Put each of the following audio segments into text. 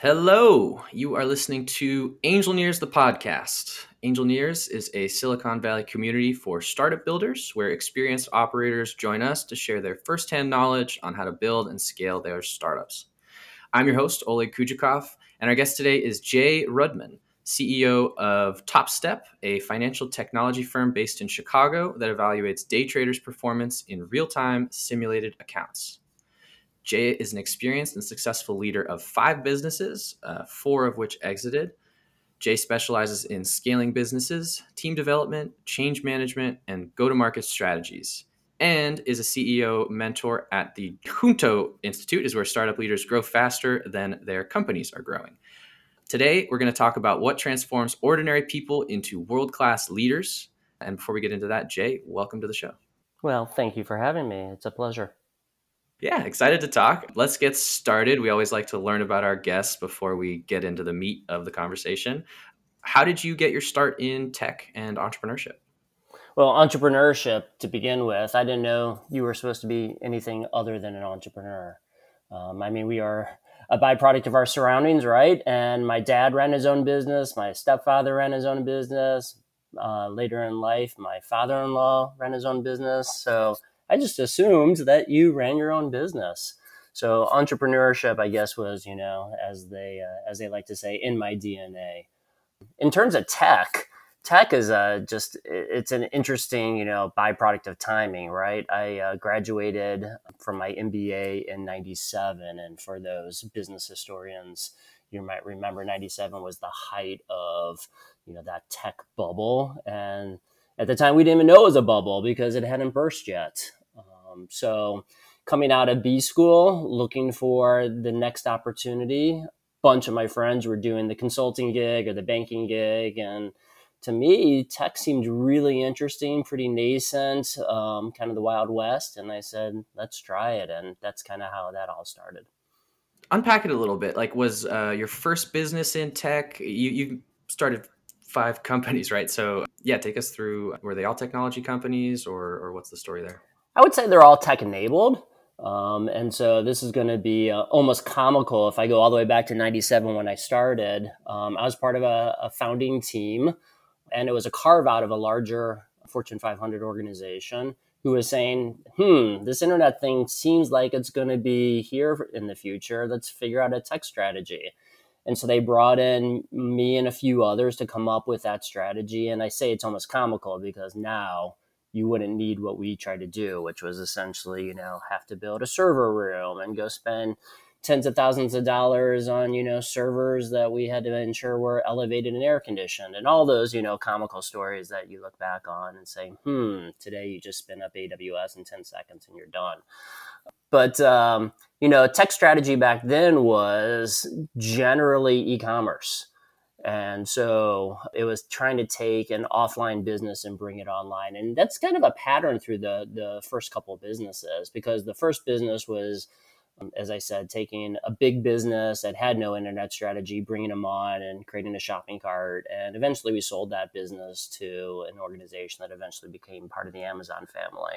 Hello, you are listening to Angel Nears, the podcast. Angel Nears is a Silicon Valley community for startup builders where experienced operators join us to share their firsthand knowledge on how to build and scale their startups. I'm your host, Oleg Kujakov, and our guest today is Jay Rudman, CEO of TopStep, a financial technology firm based in Chicago that evaluates day traders' performance in real time simulated accounts. Jay is an experienced and successful leader of five businesses, uh, four of which exited. Jay specializes in scaling businesses, team development, change management, and go to market strategies, and is a CEO mentor at the Junto Institute, is where startup leaders grow faster than their companies are growing. Today, we're going to talk about what transforms ordinary people into world class leaders. And before we get into that, Jay, welcome to the show. Well, thank you for having me. It's a pleasure. Yeah, excited to talk. Let's get started. We always like to learn about our guests before we get into the meat of the conversation. How did you get your start in tech and entrepreneurship? Well, entrepreneurship to begin with, I didn't know you were supposed to be anything other than an entrepreneur. Um, I mean, we are a byproduct of our surroundings, right? And my dad ran his own business. My stepfather ran his own business. Uh, later in life, my father-in-law ran his own business. So I just assumed that you ran your own business. So entrepreneurship, I guess, was you know as they uh, as they like to say in my DNA. In terms of tech, tech is uh, just it's an interesting you know byproduct of timing, right? I uh, graduated from my MBA in '97, and for those business historians, you might remember '97 was the height of you know that tech bubble and at the time we didn't even know it was a bubble because it hadn't burst yet um, so coming out of B school, looking for the next opportunity, bunch of my friends were doing the consulting gig or the banking gig and to me tech seemed really interesting pretty nascent um, kind of the wild west and i said let's try it and that's kind of how that all started. Unpack it a little bit. Like was uh, your first business in tech you, you started five companies right? So yeah take us through were they all technology companies or, or what's the story there I would say they're all tech enabled. Um, and so this is going to be uh, almost comical if I go all the way back to 97 when I started. Um, I was part of a, a, founding team, and it was a carve out of a larger Fortune 500 organization who was saying, hmm, this internet thing seems like it's going to be here in the future. Let's figure out a tech strategy. And so they brought in me and a few others to come up with that strategy. And I say it's almost comical because now, you wouldn't need what we tried to do, which was essentially, you know, have to build a server room and go spend tens of thousands of dollars on, you know, servers that we had to ensure were elevated and air conditioned and all those, you know, comical stories that you look back on and say, hmm, today you just spin up AWS in 10 seconds and you're done. But, um, you know, tech strategy back then was generally e commerce. And so it was trying to take an offline business and bring it online. And that's kind of a pattern through the, the first couple businesses because the first business was, um, as I said, taking a big business that had no internet strategy, bringing them on and creating a shopping cart. And eventually we sold that business to an organization that eventually became part of the Amazon family.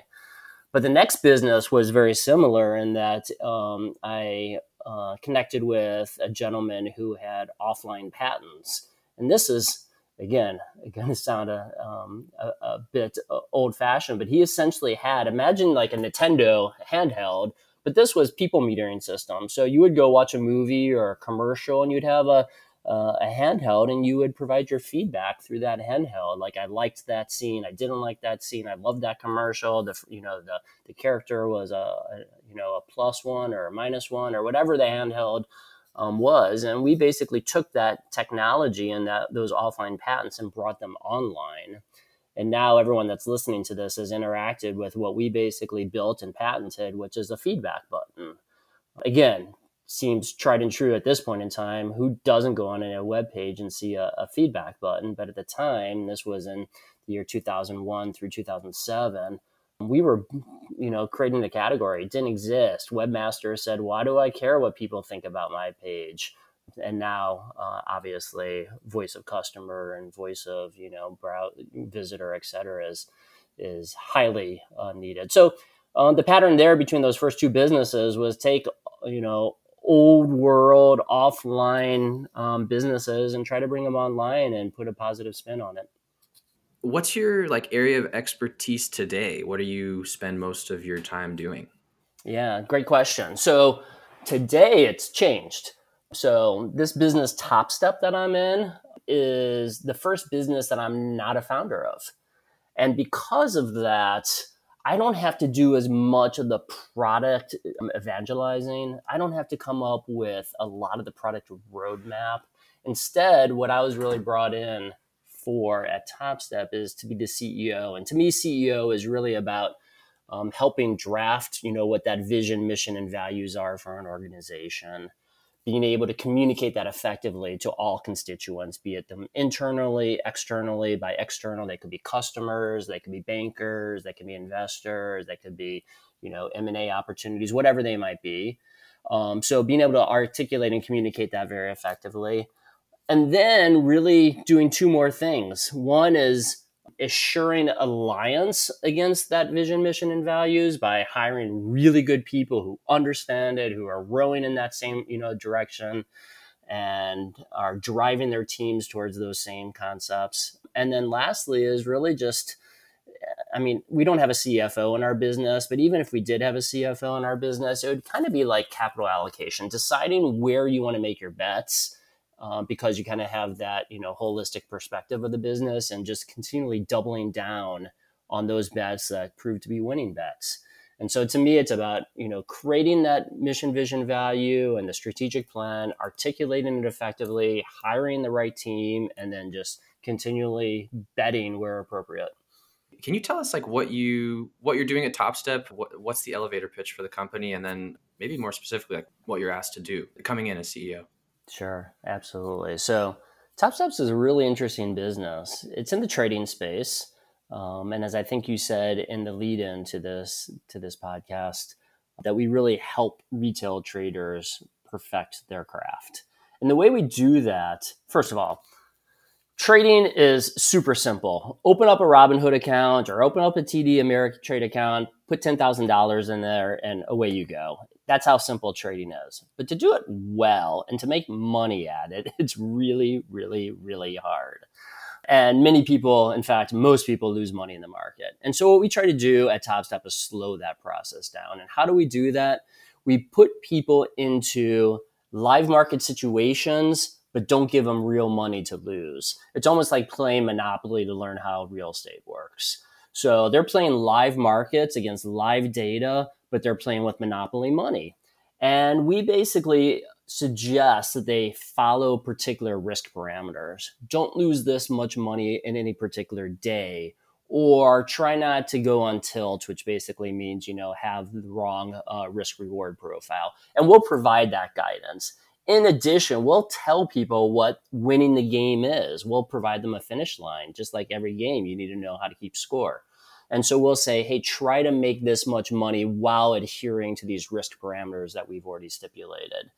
But the next business was very similar in that um, I uh, connected with a gentleman who had offline patents. And this is, again, going to sound a, um, a, a bit uh, old fashioned, but he essentially had, imagine like a Nintendo handheld, but this was people metering system. So you would go watch a movie or a commercial and you'd have a, uh, a handheld and you would provide your feedback through that handheld. Like i liked that scene i didn't like that scene i loved that commercial the you know the the character was a, a you know a plus one or a minus one or whatever the handheld um, was and we basically took that technology and that those offline patents and brought them online. And now everyone that's listening to this has interacted with what we basically built and patented which is a feedback button. Again seems tried and true at this point in time. Who doesn't go on a web page and see a, a, feedback button? But at the time, this was in the year 2001 through 2007. We were, you know, creating the category. It didn't exist. Webmaster said, "Why do I care what people think about my page?" And now, uh, obviously, voice of customer and voice of you know browse, visitor, et cetera, is is highly uh, needed. So uh, the pattern there between those first two businesses was take you know old world offline um, businesses and try to bring them online and put a positive spin on it. What's your like area of expertise today? What do you spend most of your time doing? Yeah, great question. So today it's changed. So this business Top Step that I'm in is the first business that I'm not a founder of. And because of that, I don't have to do as much of the product um, evangelizing. I don't have to come up with a lot of the product roadmap. Instead, what I was really brought in for at TopStep is to be the CEO. And to me, CEO is really about um, helping draft, you know, what that vision, mission, and values are for an organization being able to communicate that effectively to all constituents, be it them internally, externally. By external, they could be customers, they could be bankers, they could be investors, they could be, you know, M and A opportunities, whatever they might be. Um, so being able to articulate and communicate that very effectively, and then really doing two more things. One is assuring alliance against that vision, mission, and values by hiring really good people who understand it, who are rowing in that same you know direction, and are driving their teams towards those same concepts. And then lastly is really just I mean, we don't have a CFO in our business, but even if we did have a CFO in our business, it would kind of be like capital allocation, deciding where you want to make your bets um, because you kind of have that you know holistic perspective of the business and just continually doubling down on those bets that prove to be winning bets. And so to me, it's about you know creating that mission, vision, value, and the strategic plan, articulating it effectively, hiring the right team, and then just continually betting where appropriate. Can you tell us like what you what you're doing at TopStep? What, what's the elevator pitch for the company, and then maybe more specifically, like what you're asked to do coming in as CEO? Sure, absolutely. So, Top Steps is a really interesting business. It's in the trading space, um, and as I think you said in the lead in to this to this podcast, that we really help retail traders perfect their craft. And the way we do that, first of all, trading is super simple. Open up a Robinhood account or open up a TD Ameritrade account, put $10,000 in there, and away you go. That's how simple trading is. But to do it well and to make money at it, it's really, really, really hard. And many people, in fact, most people lose money in the market. And so what we try to do at TopStep is slow that process down. And how do we do that? We put people into live market situations, but don't give them real money to lose. It's almost like playing Monopoly to learn how real estate works. So they're playing live markets against live data, but they're playing with monopoly money. And we basically suggest that they follow particular risk parameters. Don't lose this much money in any particular day, or try not to go on tilt, which basically means, you know, have the wrong uh, risk reward profile. And we'll provide that guidance. In addition, we'll tell people what winning the game is. We'll provide them a finish line. Just like every game, you need to know how to keep score. And so we'll say, hey, try to make this much money while adhering to these risk parameters that we've already stipulated.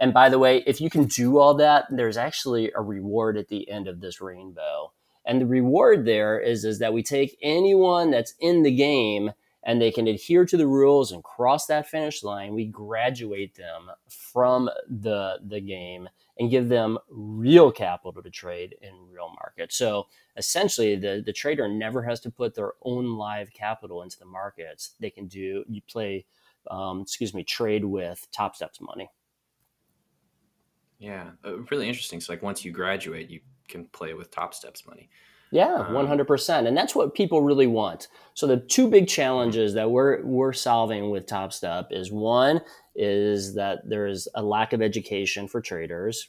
And by the way, if you can do all that, there's actually a reward at the end of this rainbow. And the reward there is, is that we take anyone that's in the game and they can adhere to the rules and cross that finish line. We graduate them from the, the game and give them real capital to trade in real markets. So essentially, the, the trader never has to put their own live capital into the markets. They can do, you play, um, excuse me, trade with Top Steps money. Yeah, uh, really interesting. So, like, once you graduate, you can play with Top Steps money. Yeah, one hundred percent, and that's what people really want. So the two big challenges that we're we're solving with Top Step is one is that there is a lack of education for traders.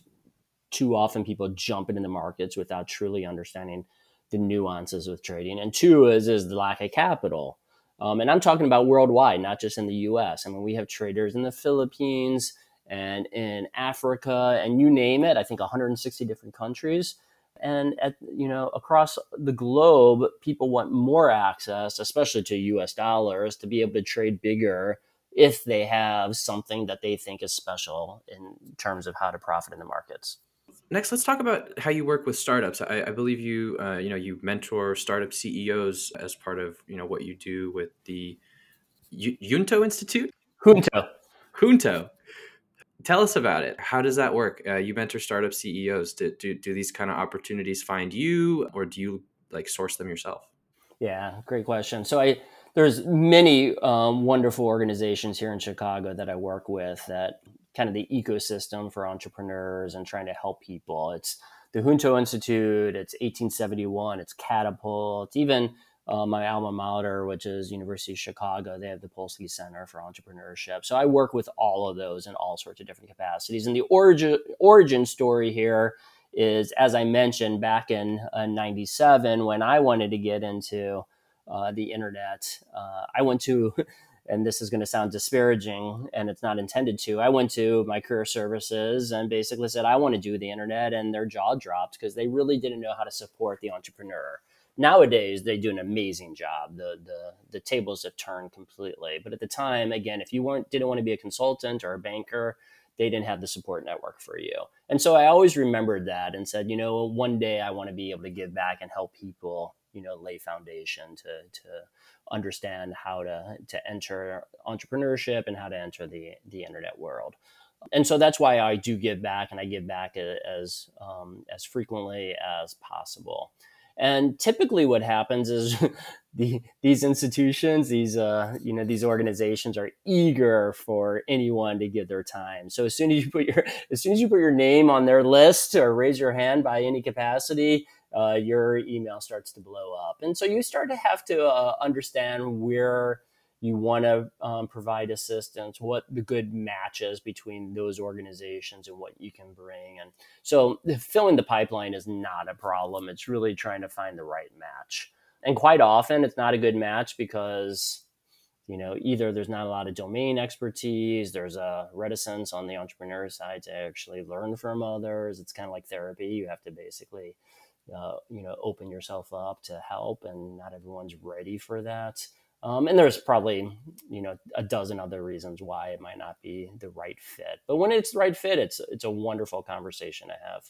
Too often, people jump into the markets without truly understanding the nuances with trading, and two is is the lack of capital. Um, and I'm talking about worldwide, not just in the U.S. I mean, we have traders in the Philippines and in Africa, and you name it. I think 160 different countries and at you know across the globe people want more access especially to us dollars to be able to trade bigger if they have something that they think is special in terms of how to profit in the markets. Next let's talk about how you work with startups. I, I believe you uh, you know you mentor startup ceos as part of you know what you do with the Junto Institute? Junto. Junto Tell us about it. How does that work? Uh, you mentor startup CEOs. Do, do, do these kind of opportunities find you, or do you like source them yourself? Yeah, great question. So I there's many um, wonderful organizations here in Chicago that I work with that kind of the ecosystem for entrepreneurs and trying to help people. It's the Junto Institute, it's 1871, it's Catapult, It's even uh, my alma mater, which is University of Chicago. They have the Polsky Center for Entrepreneurship. So I work with all of those in all sorts of different capacities. And the origin origin story here is, as I mentioned, back in '97 uh, when I wanted to get into uh, the internet, uh, I went to. And this is going to sound disparaging, and it's not intended to. I went to my career services and basically said, I want to do the internet. And their jaw dropped because they really didn't know how to support the entrepreneur nowadays they do an amazing job. The the the tables have turned completely. But at the time again if you weren't didn't want to be a consultant or a banker they didn't have the support network for you. And so i always remembered that and said you know one day i want to be able to give back and help people you know lay foundation to to understand how to to enter entrepreneurship and how to enter the the internet world. And so that's why I do give back, and I give back as um, as frequently as possible. And typically, what happens is the, these institutions, these uh, you know, these organizations are eager for anyone to give their time. So as soon as you put your as soon as you put your name on their list or raise your hand by any capacity, uh, your email starts to blow up, and so you start to have to uh, understand where you want to um, provide assistance, what the good match is between those organizations and what you can bring. And so filling the pipeline is not a problem. It's really trying to find the right match. And quite often it's not a good match because, you know, either there's not a lot of domain expertise, there's a reticence on the entrepreneur side to actually learn from others. It's kind of like therapy. You have to basically, uh, you know, open yourself up to help, and not everyone's ready for that um, and there's probably, you know, a dozen other reasons why it might not be the right fit. But when it's the right fit, it's it's a wonderful conversation to have.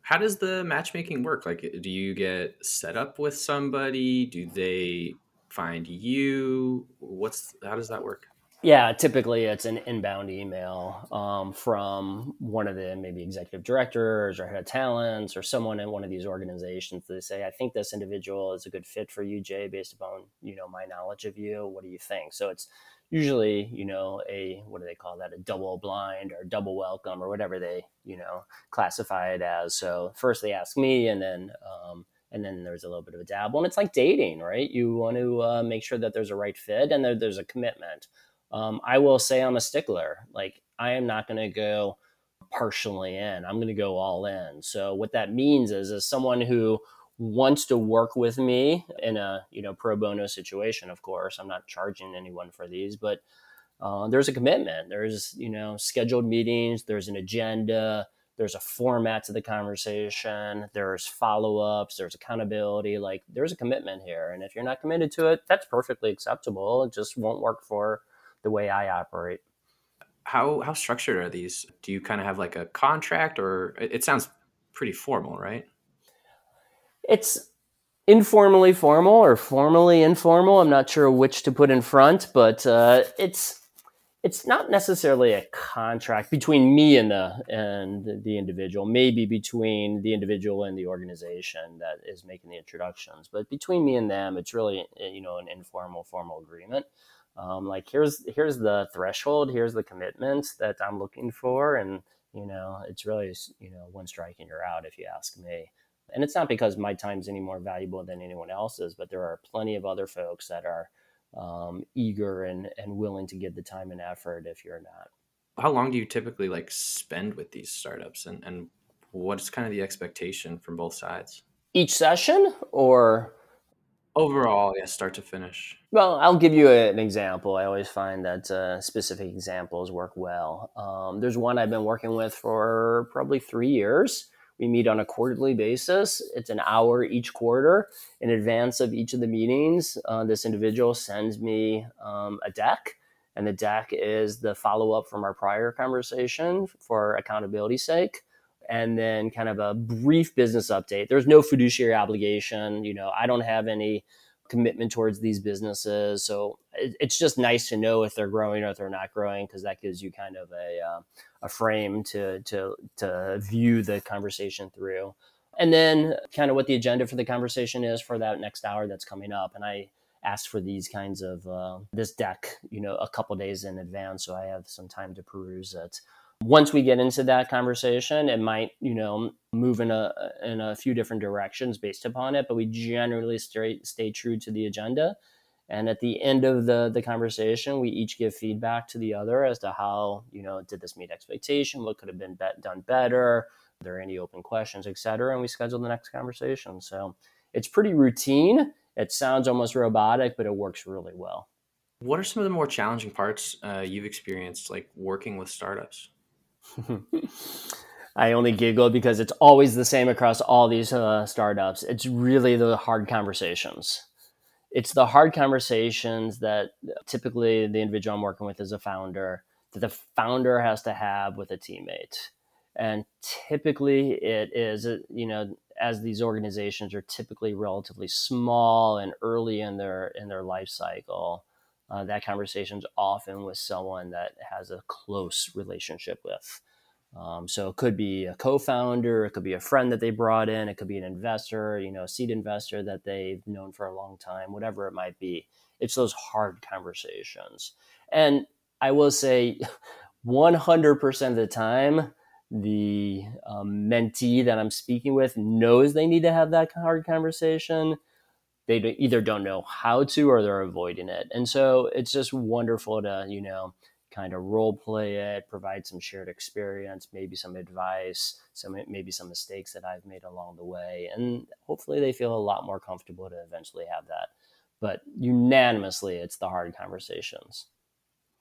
How does the matchmaking work? Like, do you get set up with somebody? Do they find you? What's how does that work? Yeah, typically it's an inbound email um, from one of the maybe executive directors or head of talents or someone in one of these organizations. They say, "I think this individual is a good fit for you, Jay, based upon you know my knowledge of you. What do you think?" So it's usually you know a what do they call that a double blind or double welcome or whatever they you know classify it as. So first they ask me, and then um, and then there's a little bit of a dabble, and it's like dating, right? You want to uh, make sure that there's a right fit and there, there's a commitment. Um, I will say I'm a stickler. Like I am not going to go partially in. I'm going to go all in. So what that means is, as someone who wants to work with me in a you know pro bono situation, of course, I'm not charging anyone for these, but uh, there's a commitment. There's you know scheduled meetings. There's an agenda. There's a format to the conversation. There's follow ups. There's accountability. Like there's a commitment here, and if you're not committed to it, that's perfectly acceptable. It just won't work for the way I operate. How how structured are these? Do you kind of have like a contract, or it sounds pretty formal, right? It's informally formal or formally informal. I'm not sure which to put in front, but uh, it's it's not necessarily a contract between me and the and the individual maybe between the individual and the organization that is making the introductions but between me and them it's really you know an informal formal agreement um, like here's here's the threshold here's the commitment that i'm looking for and you know it's really you know one strike and you're out if you ask me. And it's not because my time's any more valuable than anyone else's but there are plenty of other folks that are um, eager and and willing to give the time and effort if you're not. How long do you typically like spend with these startups and and what's kind of the expectation from both sides? Each session or Overall, yeah, start to finish. Well, I'll give you a, an example. I always find that uh, specific examples work well. Um, there's one I've been working with for probably three years. We meet on a quarterly basis. It's an hour each quarter. In advance of each of the meetings, uh, this individual sends me um, a deck, and the deck is the follow up from our prior conversation for accountability sake and then kind of a brief business update. There's no fiduciary obligation. You know, I don't have any commitment towards these businesses. So it, it's just nice to know if they're growing or if they're not growing because that gives you kind of a uh, a frame to to to view the conversation through. And then kind of what the agenda for the conversation is for that next hour that's coming up. And I asked for these kinds of uh, this deck, you know, a couple days in advance, so I have some time to peruse it once we get into that conversation, it might, you know, move in a in a few different directions based upon it, but we generally stay stay true to the agenda. And at the end of the the conversation, we each give feedback to the other as to how, you know, did this meet expectation? What could have been be- done better? Are there any open questions, et cetera? And we schedule the next conversation. So it's pretty routine. It sounds almost robotic, but it works really well. What are some of the more challenging parts uh, you've experienced, like working with startups? I only giggle because it's always the same across all these uh, startups. It's really the hard conversations. It's the hard conversations that typically the individual I'm working with is a founder that the founder has to have with a teammate. And typically it is, uh, you know, as these organizations are typically relatively small and early in their in their life cycle, uh, that conversation is often with someone that has a close relationship with. Um, so it could be a co-founder, it could be a friend that they brought in, it could be an investor, you know, a seed investor that they've known for a long time, whatever it might be. It's those hard conversations. And I will say 100% of the time, the um, mentee that I'm speaking with knows they need to have that hard conversation they either don't know how to or they're avoiding it. And so it's just wonderful to, you know, kind of role play it, provide some shared experience, maybe some advice, some maybe some mistakes that I've made along the way. And hopefully they feel a lot more comfortable to eventually have that. But unanimously it's the hard conversations.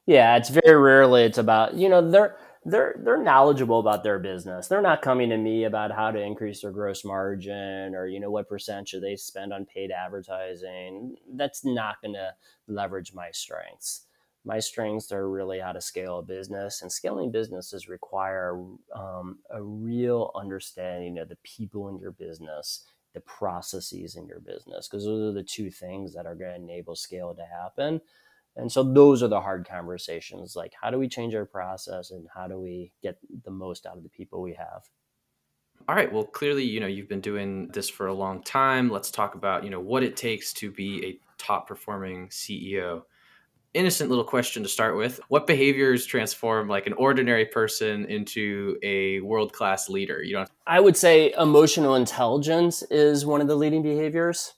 Yeah, it's very rarely it's about, you know, they're they're they're knowledgeable about their business. They're not coming to me about how to increase their gross margin or you know what percent should they spend on paid advertising. That's not going to leverage my strengths. My strengths are really how to scale a business, and scaling businesses require um, a real understanding of the people in your business, the processes in your business, because those are the two things that are going to enable scale to happen. And so those are the hard conversations like how do we change our process and how do we get the most out of the people we have? All right, well clearly, you know, you've been doing this for a long time. Let's talk about, you know, what it takes to be a top performing CEO. Innocent little question to start with. What behaviors transform like an ordinary person into a world-class leader? You know, I would say emotional intelligence is one of the leading behaviors.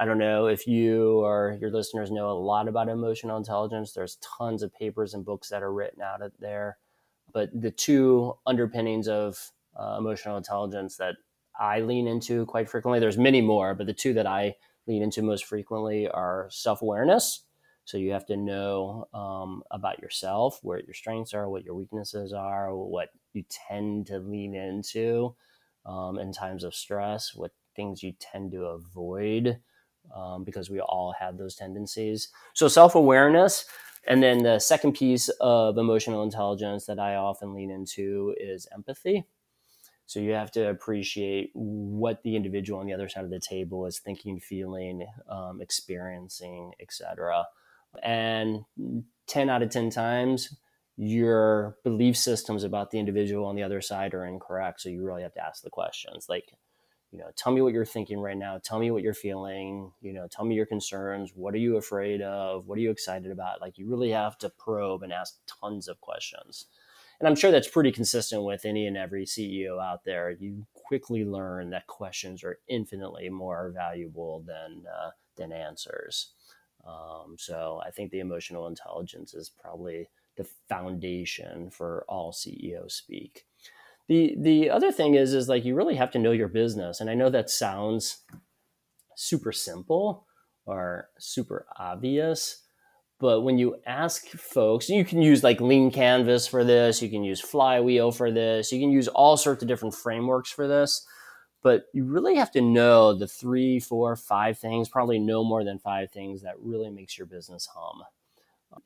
I don't know if you or your listeners know a lot about emotional intelligence. There's tons of papers and books that are written out of there. But the two underpinnings of uh, emotional intelligence that I lean into quite frequently, there's many more, but the two that I lean into most frequently are self awareness. So you have to know um, about yourself, where your strengths are, what your weaknesses are, what you tend to lean into um, in times of stress, what things you tend to avoid um, because we all have those tendencies. So self awareness. And then the second piece of emotional intelligence that I often lean into is empathy. So you have to appreciate what the individual on the other side of the table is thinking, feeling, um, experiencing, etc. And 10 out of 10 times, your belief systems about the individual on the other side are incorrect. So you really have to ask the questions like, you know tell me what you're thinking right now. Tell me what you're feeling. You know tell me your concerns. What are you afraid of? What are you excited about? Like you really have to probe and ask tons of questions. And i'm sure that's pretty consistent with any and every ceo out there. You quickly learn that questions are infinitely more valuable than uh, than answers. Um, so i think the emotional intelligence is probably the foundation for all ceos speak the the other thing is is like you really have to know your business and i know that sounds super simple or super obvious but when you ask folks you can use like lean canvas for this you can use flywheel for this you can use all sorts of different frameworks for this but you really have to know the three four five things probably no more than five things that really makes your business hum.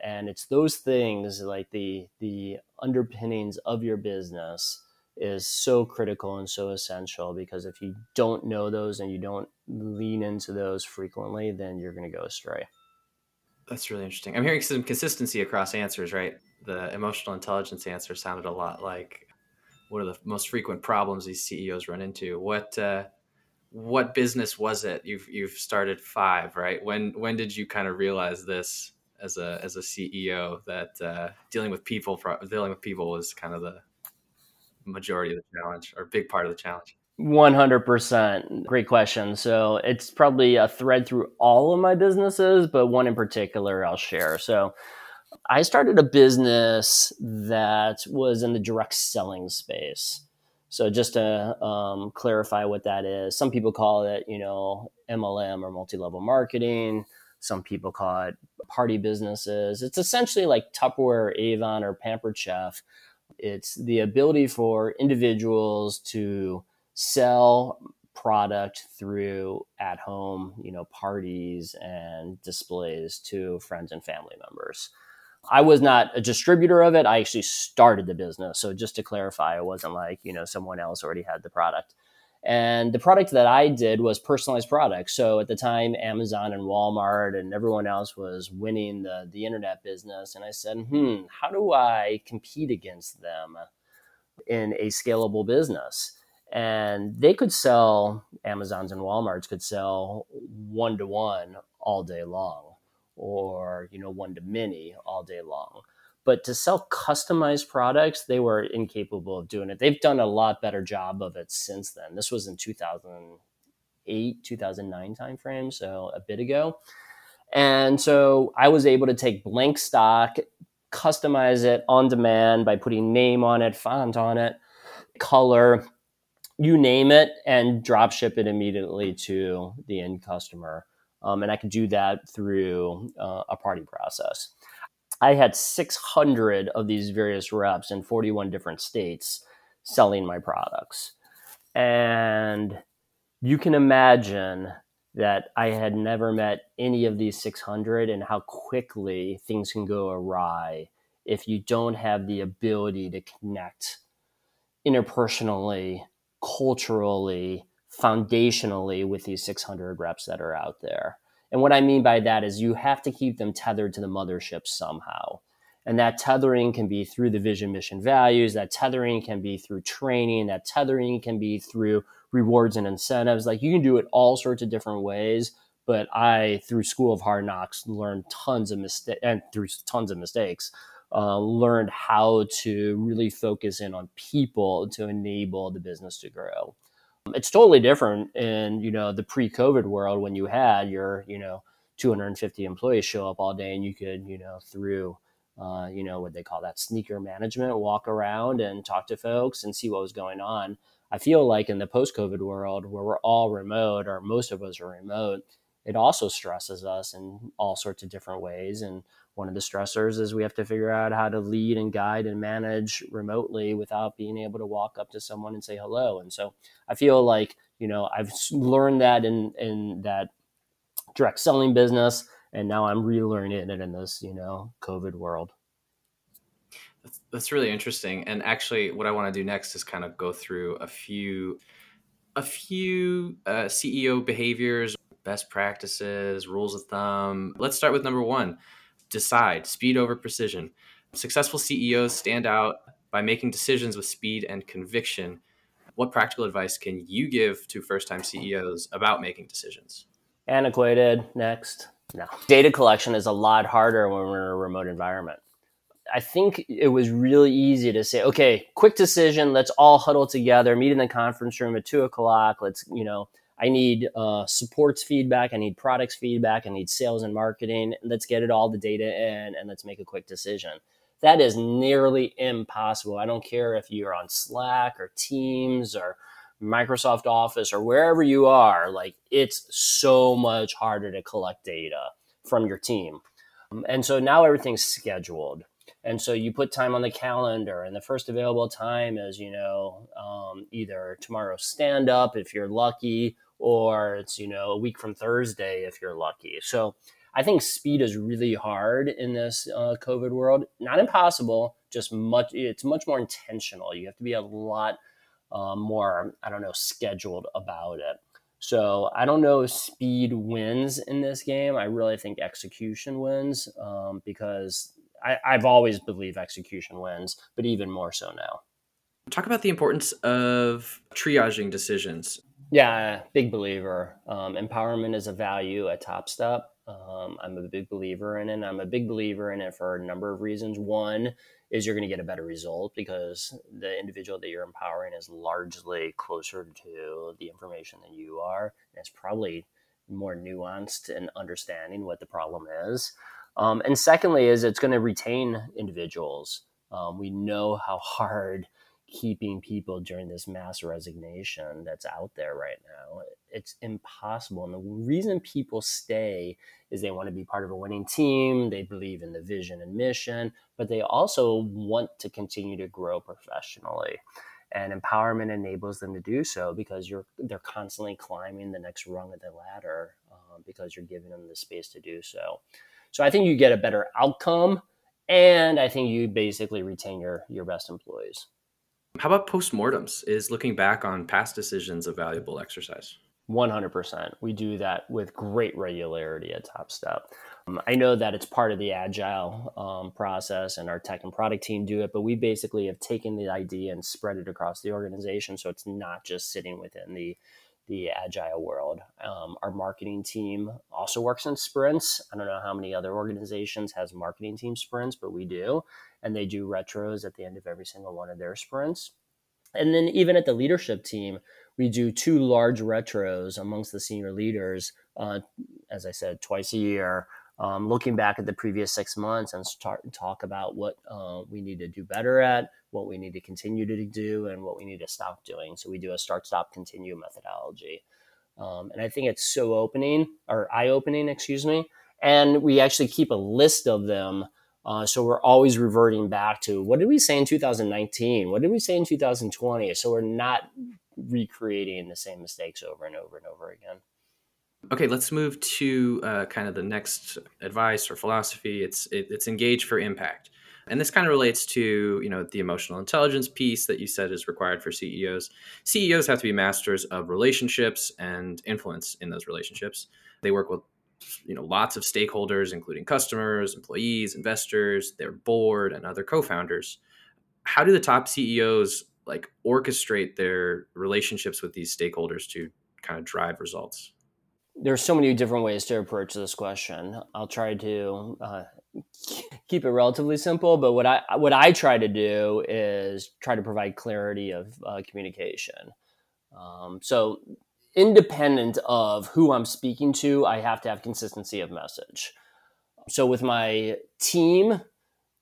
And it's those things like the the underpinnings of your business is so critical and so essential because if you don't know those and you don't lean into those frequently, then you're going to go astray. That's really interesting. I'm hearing some consistency across answers, right? The emotional intelligence answer sounded a lot like what are the most frequent problems these CEOs run into? What uh, what business was it? You've you've started five, right? When when did you kind of realize this as a as a CEO that uh, dealing with people dealing with people was kind of the majority of the challenge or big part of the challenge? 100%. Great question. So it's probably a thread through all of my businesses, but one in particular I'll share. So I started a business that was in the direct selling space. So just to um, clarify what that is, some people call it, you know, MLM or multi-level marketing. Some people call it party businesses. It's essentially like Tupperware, Avon, or Pampered Chef. It's the ability for individuals to sell product through at home, you know, parties and displays to friends and family members. I was not a distributor of it. I actually started the business. So just to clarify, it wasn't like, you know, someone else already had the product. And the product that I did was personalized products. So at the time, Amazon and Walmart and everyone else was winning the, the internet business. And I said, hmm, how do I compete against them in a scalable business? And they could sell, Amazons and Walmarts could sell one to one all day long or you know one to many all day long but to sell customized products they were incapable of doing it. They've done a lot better job of it since then. This was in 2008 2009 timeframe so a bit ago. And so i was able to take blank stock customize it on demand by putting name on it font on it color you name it and drop ship it immediately to the end customer. Um, and I could do that through uh, a party process. I had 600 of these various reps in 41 different states selling my products. And you can imagine that I had never met any of these 600 and how quickly things can go awry if you don't have the ability to connect interpersonally, culturally, foundationally with these 600 reps that are out there. And what I mean by that is you have to keep them tethered to the mothership somehow. And that tethering can be through the vision, mission, values. That tethering can be through training. That tethering can be through rewards and incentives. Like you can do it all sorts of different ways. But I, through School of Hard Knocks, learned tons of mistakes and through tons of mistakes, uh, learned how to really focus in on people to enable the business to grow. It's totally different in, you know, the pre-COVID world when you had your, you know, 250 employees show up all day and you could, you know, through uh, you know, what they call that sneaker management, walk around and talk to folks and see what was going on. I feel like in the post COVID world where we're all remote or most of us are remote, it also stresses us in all sorts of different ways. And one of the stressors is we have to figure out how to lead and guide and manage remotely without being able to walk up to someone and say hello. And so I feel like, you know, I've learned that in, in that direct selling business. And now I'm relearning it in this, you know, COVID world. That's, that's really interesting. And actually, what I want to do next is kind of go through a few, a few uh, CEO behaviors, best practices, rules of thumb. Let's start with number one decide speed over precision. Successful CEOs stand out by making decisions with speed and conviction. What practical advice can you give to first time CEOs about making decisions? Antiquated, next. No. Data collection is a lot harder when we're in a remote environment. I think it was really easy to say, okay, quick decision. Let's all huddle together, meet in the conference room at two o'clock. Let's, you know, I need uh, supports feedback. I need products feedback. I need sales and marketing. Let's get it all the data in and let's make a quick decision. That is nearly impossible. I don't care if you're on Slack or Teams or Microsoft Office or wherever you are. Like it's so much harder to collect data from your team. And so now everything's scheduled. And so you put time on the calendar, and the first available time is, you know, um, either tomorrow's stand up if you're lucky, or it's you know a week from Thursday if you're lucky. So I think speed is really hard in this uh, COVID world. Not impossible, just much it's much more intentional. You have to be a lot um, more i don't know scheduled about it. So i don't know if speed wins in this game. I really think execution wins um, because I, i've always believed execution wins but even more so now. Talk about the importance of triaging decisions yeah, big believer. Um, empowerment is a value at Top Step. Um, I'm a big believer in it. I'm a big believer in it for a number of reasons. One is you're going to get a better result because the individual that you're empowering is largely closer to the information than you are. And it's probably more nuanced in understanding what the problem is. Um, and secondly, is it's going to retain individuals. Um, we know how hard keeping people during this mass resignation that's out there right now. It's impossible. And the reason people stay is they want to be part of a winning team, they believe in the vision and mission, but they also want to continue to grow professionally. And empowerment enables them to do so because you're they're constantly climbing the next rung of the ladder um, because you're giving them the space to do so. So I think you get a better outcome, and I think you basically retain your your best employees. How about postmortems? Is looking back on past decisions a valuable exercise? 100%. We do that with great regularity at Top Step. Um, I know that it's part of the agile um, process, and our tech and product team do it, but we basically have taken the idea and spread it across the organization. So it's not just sitting within the the agile world. Um, our marketing team also works in sprints. I don't know how many other organizations has marketing team sprints, but we do, and they do retros at the end of every single one of their sprints. And then even at the leadership team, we do two large retros amongst the senior leaders, uh, as I said, twice a year, um, looking back at the previous six months and start talk about what uh, we need to do better at, what we need to continue to do, and what we need to stop doing. So we do a start, stop, continue methodology. Um, and I think it's so opening or eye opening, excuse me. And we actually keep a list of them. Uh, so we're always reverting back to what did we say in 2019? What did we say in 2020? So we're not recreating the same mistakes over and over and over again. Okay, let's move to uh, kind of the next advice or philosophy. It's it, it's engage for impact, and this kind of relates to you know the emotional intelligence piece that you said is required for CEOs. CEOs have to be masters of relationships and influence in those relationships. They work with you know lots of stakeholders, including customers, employees, investors, their board, and other co-founders. How do the top CEOs like orchestrate their relationships with these stakeholders to kind of drive results? There's so many different ways to approach this question. I'll try to uh, keep it relatively simple, but what I what I try to do is try to provide clarity of uh, communication. Um, so, independent of who I'm speaking to, I have to have consistency of message. So, with my team,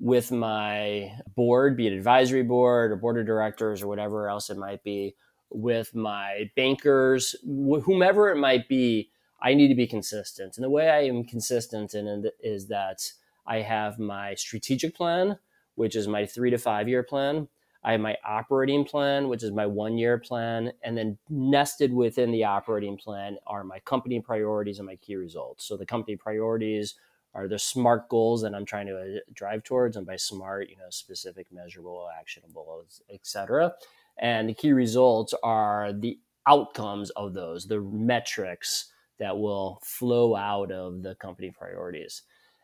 with my board, be it advisory board or board of directors or whatever else it might be, with my bankers, wh- whomever it might be, I need to be consistent. And the way I am consistent in it is that I have my strategic plan, which is my three to five year plan. I have my operating plan, which is my one year plan. And then nested within the operating plan are my company priorities and my key results. So the company priorities are the smart goals that I'm trying to uh, drive towards, and by smart, you know, specific, measurable, actionable, etc. And the key results are the outcomes of those, the metrics that will flow out of the company priorities.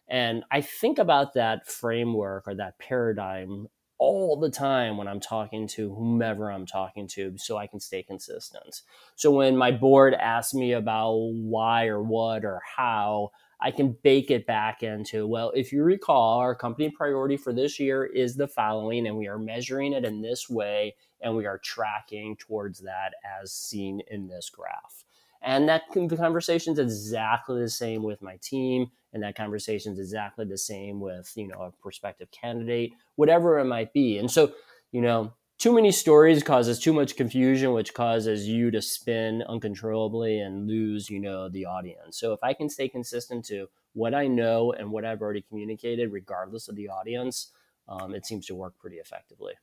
And I think about that framework or that paradigm all the time when I'm talking to whomever I'm talking to so I can stay consistent. So when my board asks me about why or what or how, I can bake it back into, well, if you recall, our company priority for this year is the following, and we are measuring it in this way, and we are tracking towards that as seen in this graph. And that conversation is exactly the same with my team, and that conversation is exactly the same with you know a prospective candidate, whatever it might be. And so, you know, too many stories causes too much confusion which causes you to spin uncontrollably and lose you know the audience. So if i can stay consistent to what i know and what i've already communicated regardless of the audience um, it seems to work pretty effectively.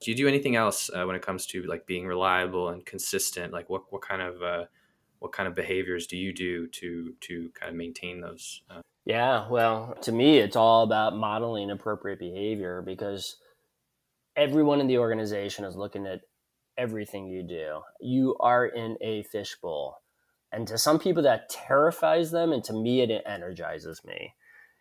Do you do anything else uh, when it comes to like being reliable and consistent? Like what, what kind of uh, what kind of behaviors do you do to to kind of maintain those uh... yeah well to me it's all about modeling appropriate behavior because everyone in the organization is looking at everything you do. You are in a fishbowl. And to some people, that terrifies them. And to me, it energizes me.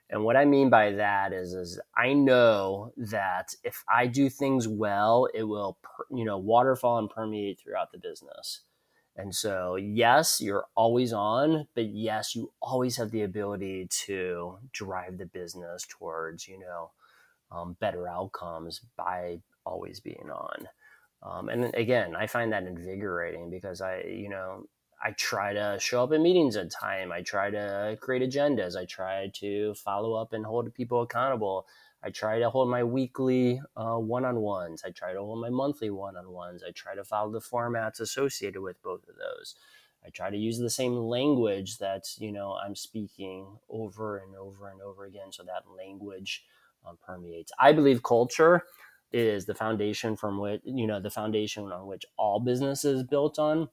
And what I mean by that is, is I know that if I do things well, it will, you know, waterfall and permeate throughout the business. And so, yes, you're always on, but yes, you always have the ability to drive the business towards, you know, um, better outcomes by always being on. Um, and again, I find that invigorating because I, you know, I try to show up in meetings at time. I try to create agendas. I try to follow up and hold people accountable. I try to hold my weekly uh, one-on-ones. I try to hold my monthly one-on-ones. I try to follow the formats associated with both of those. I try to use the same language that you know I'm speaking over and over and over again, so that language um, permeates. I believe culture is the foundation from which you know the foundation on which all business is built on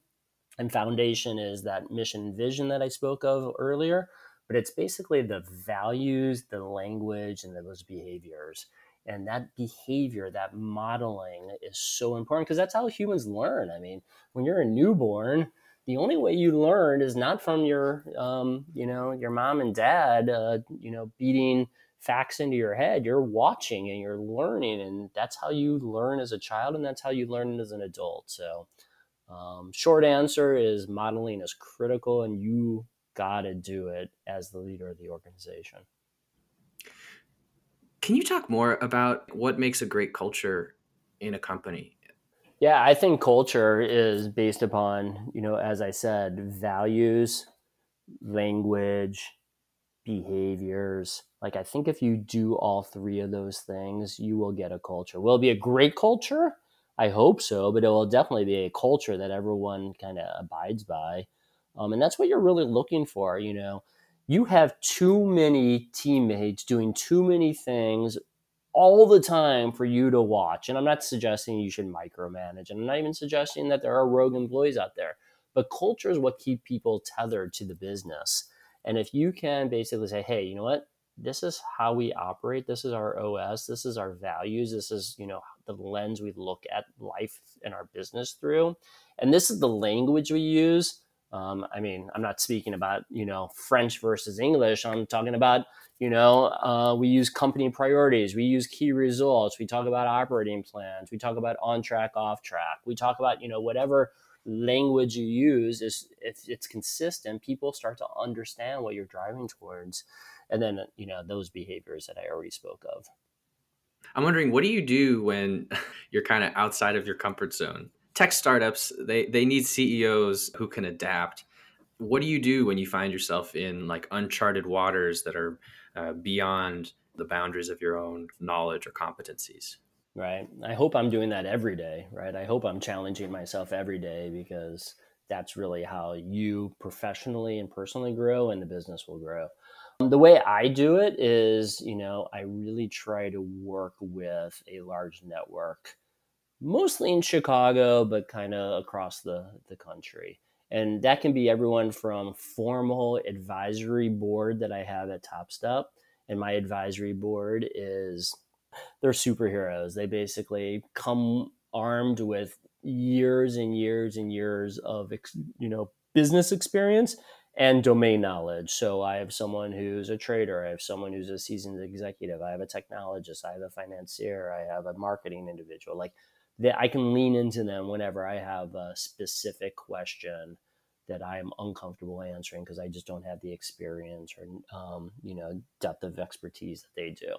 and foundation is that mission vision that i spoke of earlier but it's basically the values the language and those behaviors and that behavior that modeling is so important because that's how humans learn. I mean when you're a newborn the only way you learn is not from your um, you know your mom and dad uh, you know beating facts into your head. You're watching and you're learning and that's how you learn as a child and that's how you learn as an adult. So um, short answer is modeling is critical and you got to do it as the leader of the organization can you talk more about what makes a great culture in a company yeah i think culture is based upon you know as i said values language behaviors. Like, I think if you do all three of those things, you will get a culture. Will it be a great culture? I hope so, but it will definitely be a culture that everyone kind of abides by. Um, and that's what you're really looking for. You know, you have too many teammates doing too many things all the time for you to watch. And I'm not suggesting you should micromanage, and I'm not even suggesting that there are rogue employees out there. But culture is what keep people tethered to the business. And if you can basically say, hey, you know what? This is how we operate. This is our OS. This is our values. This is, you know, the lens we look at life and our business through. And this is the language we use. Um, I mean, I'm not speaking about, you know, French versus English. I'm talking about, you know, uh, we use company priorities. We use key results. We talk about operating plans. We talk about on track, off track. We talk about, you know, whatever language you use is if it's consistent people start to understand what you're driving towards and then you know those behaviors that i already spoke of i'm wondering what do you do when you're kind of outside of your comfort zone tech startups they they need ceos who can adapt what do you do when you find yourself in like uncharted waters that are uh, beyond the boundaries of your own knowledge or competencies right? I hope I'm doing that every day, right? I hope I'm challenging myself every day because that's really how you professionally and personally grow and the business will grow. The way I do it is, you know, I really try to work with a large network, mostly in Chicago, but kind of across the, the country. And that can be everyone from formal advisory board that I have at TopStep. And my advisory board is they're superheroes. They basically come armed with years and years and years of you know business experience and domain knowledge. So I have someone who's a trader, I have someone who's a seasoned executive, I have a technologist, I have a financier, I have a marketing individual. Like that I can lean into them whenever I have a specific question that I am uncomfortable answering because I just don't have the experience or um, you know depth of expertise that they do.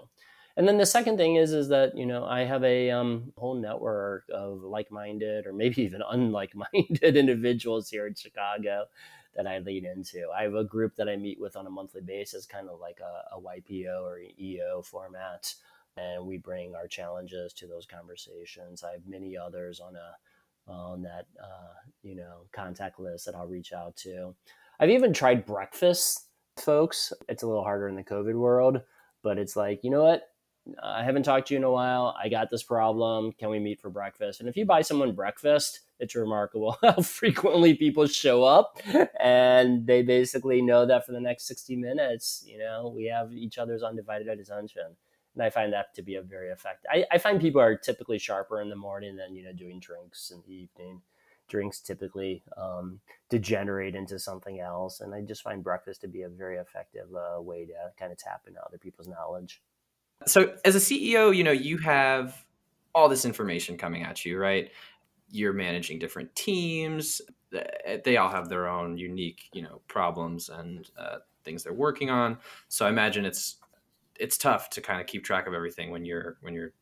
And then the second thing is is that you know I have a um, whole network of like-minded or maybe even unlike-minded individuals here in Chicago that I lead into. I have a group that I meet with on a monthly basis, kind of like a, a YPO or EO format, and we bring our challenges to those conversations. I have many others on a on that uh, you know contact list that I'll reach out to. I've even tried breakfast, folks. It's a little harder in the COVID world, but it's like you know what I haven't talked to you in a while. I got this problem. Can we meet for breakfast? And if you buy someone breakfast, it's remarkable how frequently people show up and they basically know that for the next 60 minutes, you know, we have each other's undivided attention. And I find that to be a very effective. I, I find people are typically sharper in the morning than you know doing drinks in the evening. Drinks typically um, degenerate into something else, and I just find breakfast to be a very effective uh, way to kind of tap into other people's knowledge. So, as a CEO, you know you have all this information coming at you, right? You're managing different teams. They all have their own unique, you know, problems and uh, things they're working on. So I imagine it's it's tough to kind of keep track of everything when you're when you're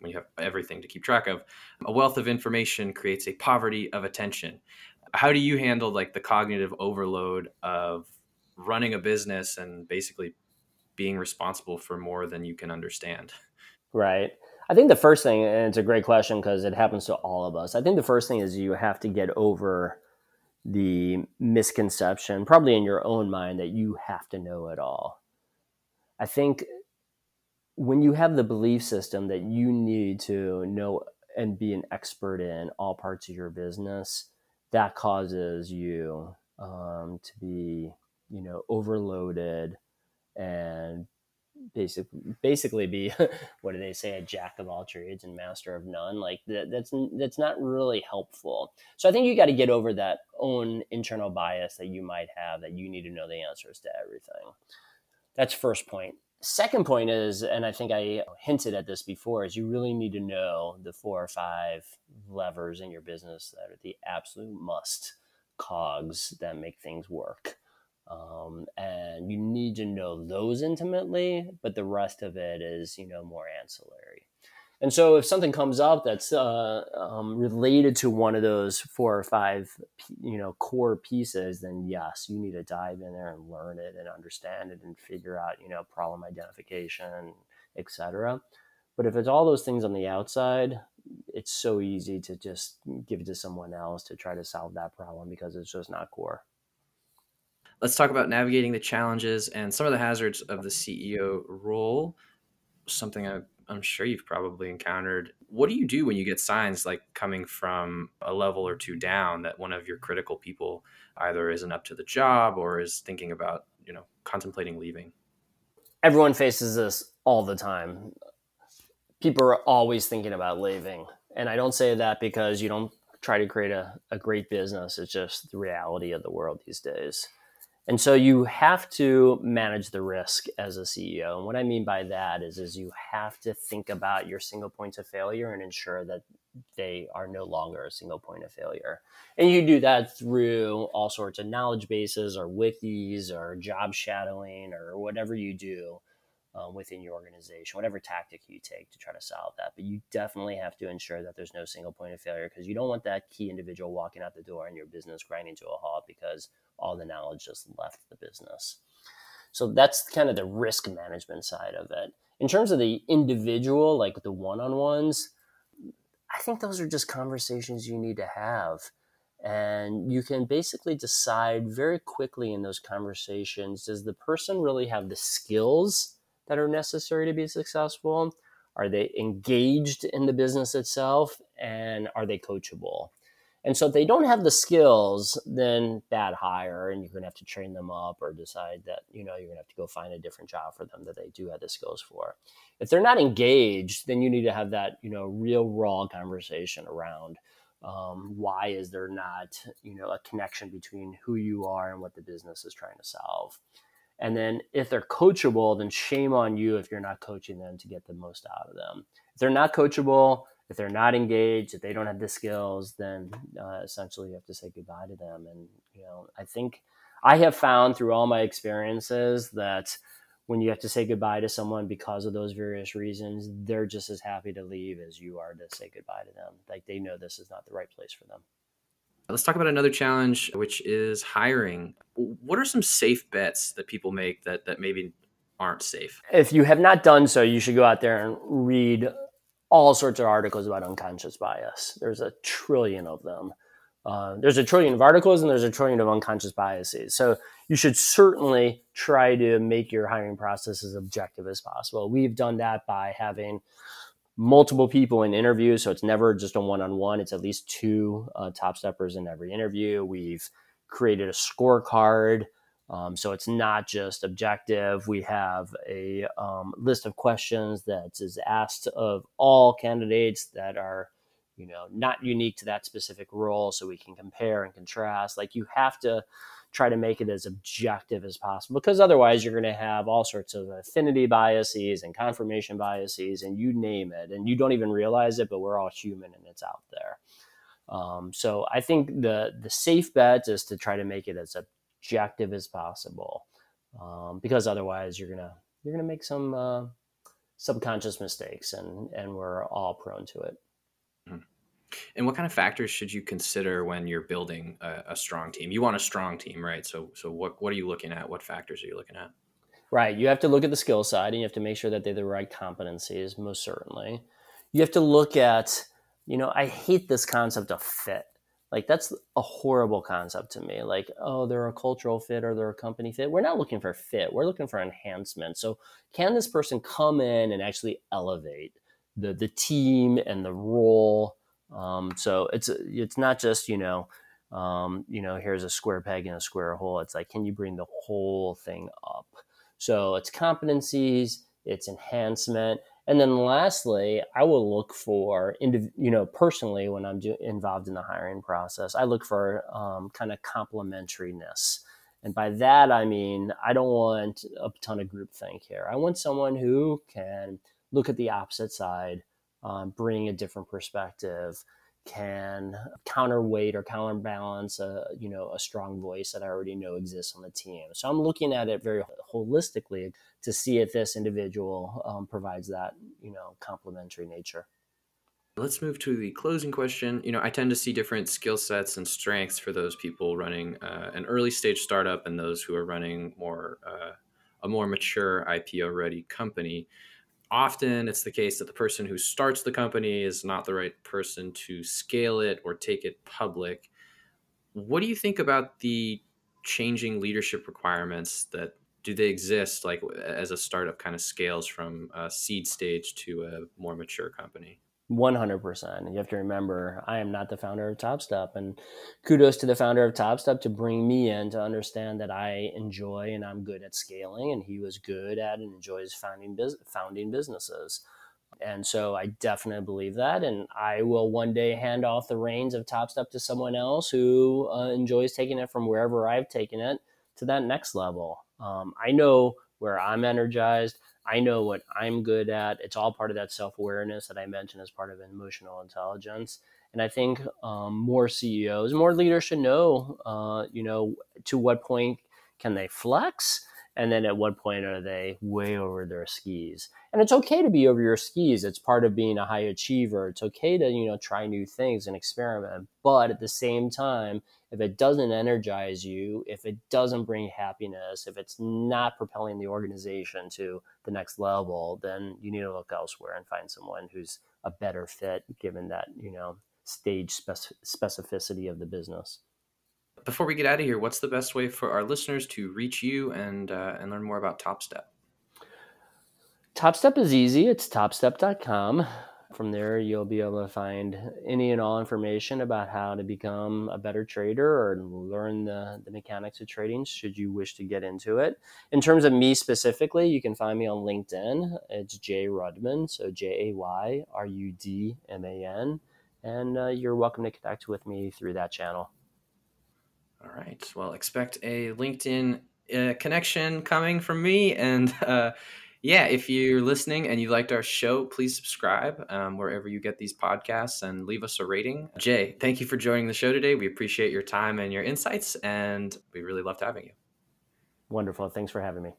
when you have everything to keep track of. A wealth of information creates a poverty of attention. How do you handle like the cognitive overload of running a business and basically being responsible for more than you can understand? Right. I think the first thing, and it's a great question because it happens to all of us. I think the first thing is you have to get over the misconception, probably in your own mind, that you have to know it all. I think when you have the belief system that you need to know and be an expert in all parts of your business, that causes you um, to be, you know, overloaded and basically basically be what do they say a jack of all trades and master of none. Like that, that's that's not really helpful. So i think you got to get over that own internal bias that you might have that you need to know the answers to everything that's first point. second point is and i think i hinted at this before is you really need to know the four or five levers in your business that are the absolute must cogs that make things work um, and you need to know those intimately but the rest of it is you know more ancillary and so if something comes up that's uh, um, related to one of those four or five you know core pieces then yes you need to dive in there and learn it and understand it and figure out you know problem identification etc but if it's all those things on the outside it's so easy to just give it to someone else to try to solve that problem because it's just not core Let's talk about navigating the challenges and some of the hazards of the CEO role. Something I, am sure you've probably encountered. What do you do when you get signs like coming from a level or two down that one of your critical people either isn't up to the job or is thinking about, you know, contemplating leaving? Everyone faces this all the time. People are always thinking about leaving. And I don't say that because you don't try to create a, a great business. It's just the reality of the world these days. And so you have to manage the risk as a CEO. And what I mean by that is, is you have to think about your single points of failure and ensure that they are no longer a single point of failure. And you do that through all sorts of knowledge bases or wikis or job shadowing or whatever you do um, within your organization, whatever tactic you take to try to solve that. But you definitely have to ensure that there's no single point of failure because you don't want that key individual walking out the door and your business grinding to a halt because all the knowledge just left the business. So that's kind of the risk management side of it. In terms of the individual, like the one on ones, I think those are just conversations you need to have. And you can basically decide very quickly in those conversations does the person really have the skills that are necessary to be successful? Are they engaged in the business itself? And are they coachable? And so if they don't have the skills, then bad hire, and you're going to have to train them up or decide that, you know, you're going to have to go find a different job for them that they do have the skills for. If they're not engaged, then you need to have that, you know, real raw conversation around um, why is there not, you know, a connection between who you are and what the business is trying to solve. And then if they're coachable, then shame on you if you're not coaching them to get the most out of them. If they're not coachable, if they're not engaged, if they don't have the skills, then uh, essentially you have to say goodbye to them. And you know, I think I have found through all my experiences that when you have to say goodbye to someone because of those various reasons, they're just as happy to leave as you are to say goodbye to them. Like they know this is not the right place for them. Let's talk about another challenge, which is hiring. What are some safe bets that people make that that maybe aren't safe? If you have not done so, you should go out there and read all sorts of articles about unconscious bias. There's a trillion of them. Uh, there's a trillion of articles and there's a trillion of unconscious biases. So you should certainly try to make your hiring process as objective as possible. We've done that by having multiple people in interviews. So it's never just a one on one, it's at least two uh, top steppers in every interview. We've created a scorecard Um, so it's not just objective. We have a um, list of questions that is asked of all candidates that are, you know, not unique to that specific role, so we can compare and contrast. Like you have to try to make it as objective as possible because otherwise you're going to have all sorts of affinity biases and confirmation biases and you name it and you don't even realize it but we're all human and it's out there um, so i think the the safe bet is to try to make it as as possible um, because otherwise you're gonna you're gonna make some uh, subconscious mistakes and and we're all prone to it. Mm-hmm. and what kind of factors should you consider when you're building a, a, strong team? You want a strong team right? So so what what are you looking at? What factors are you looking at? Right. You have to look at the skill side and you have to make sure that they're the right competencies most certainly. You have to look at you know i hate this concept of fit like that's a horrible concept to me. Like, oh, they're a cultural fit or they're a company fit. We're not looking for fit. We're looking for enhancement. So can this person come in and actually elevate the the team and the role? Um, so it's it's not just you know um, you know here's a square peg in a square hole. It's like can you bring the whole thing up? So it's competencies, it's enhancement, and then lastly, I will look for, you know, personally when I'm involved in the hiring process, I look for um, kind of complementariness. And by that, I mean, I don't want a ton of groupthink here. I want someone who can look at the opposite side, um, bring a different perspective, can counterweight or counterbalance a you know a strong voice that I already know exists on the team. So I'm looking at it very holistically to see if this individual um, provides that you know complementary nature. Let's move to the closing question. You know, I tend to see different skill sets and strengths for those people running uh, an early stage startup and those who are running more uh, a more mature IPO ready company often it's the case that the person who starts the company is not the right person to scale it or take it public. What do you think about the changing leadership requirements that do they exist like as a startup kind of scales from a seed stage to a more mature company? 100%. You have to remember, I am not the founder of Top TopStep. And kudos to the founder of Top TopStep to bring me in to understand that I enjoy and I'm good at scaling. And he was good at and enjoys founding, founding businesses. And so I definitely believe that. And I will one day hand off the reins of Top TopStep to someone else who uh, enjoys taking it from wherever I've taken it to that next level. Um, I know where I'm energized. I know what I'm good at. It's all part of that self awareness that I mentioned as part of emotional intelligence. And I think um, more CEOs, more leaders should know, uh, you know, to what point can they flex and then at what point are they way over their skis? And it's okay to be over your skis. It's part of being a high achiever. It's okay to you know try new things and experiment. But at the same time if it doesn't energize you if it doesn't bring happiness if it's not propelling the organization to the next level then you need to look elsewhere and find someone who's a better fit given that you know stage spec- specificity of the business before we get out of here, what's the best way for our listeners to reach you and uh, and learn more about TopStep? TopStep is easy. It's topstep.com. From there, you'll be able to find any and all information about how to become a better trader or learn the, the mechanics of trading should you wish to get into it. In terms of me specifically, you can find me on LinkedIn. It's Jay Rudman, so J A Y R U D M A N. And uh, you're welcome to connect with me through that channel. All right. Well, expect a LinkedIn uh, connection coming from me. And uh, yeah, if you're listening and you liked our show, please subscribe um, wherever you get these podcasts and leave us a rating. Jay, thank you for joining the show today. We appreciate your time and your insights, and we really loved having you. Wonderful. Thanks for having me.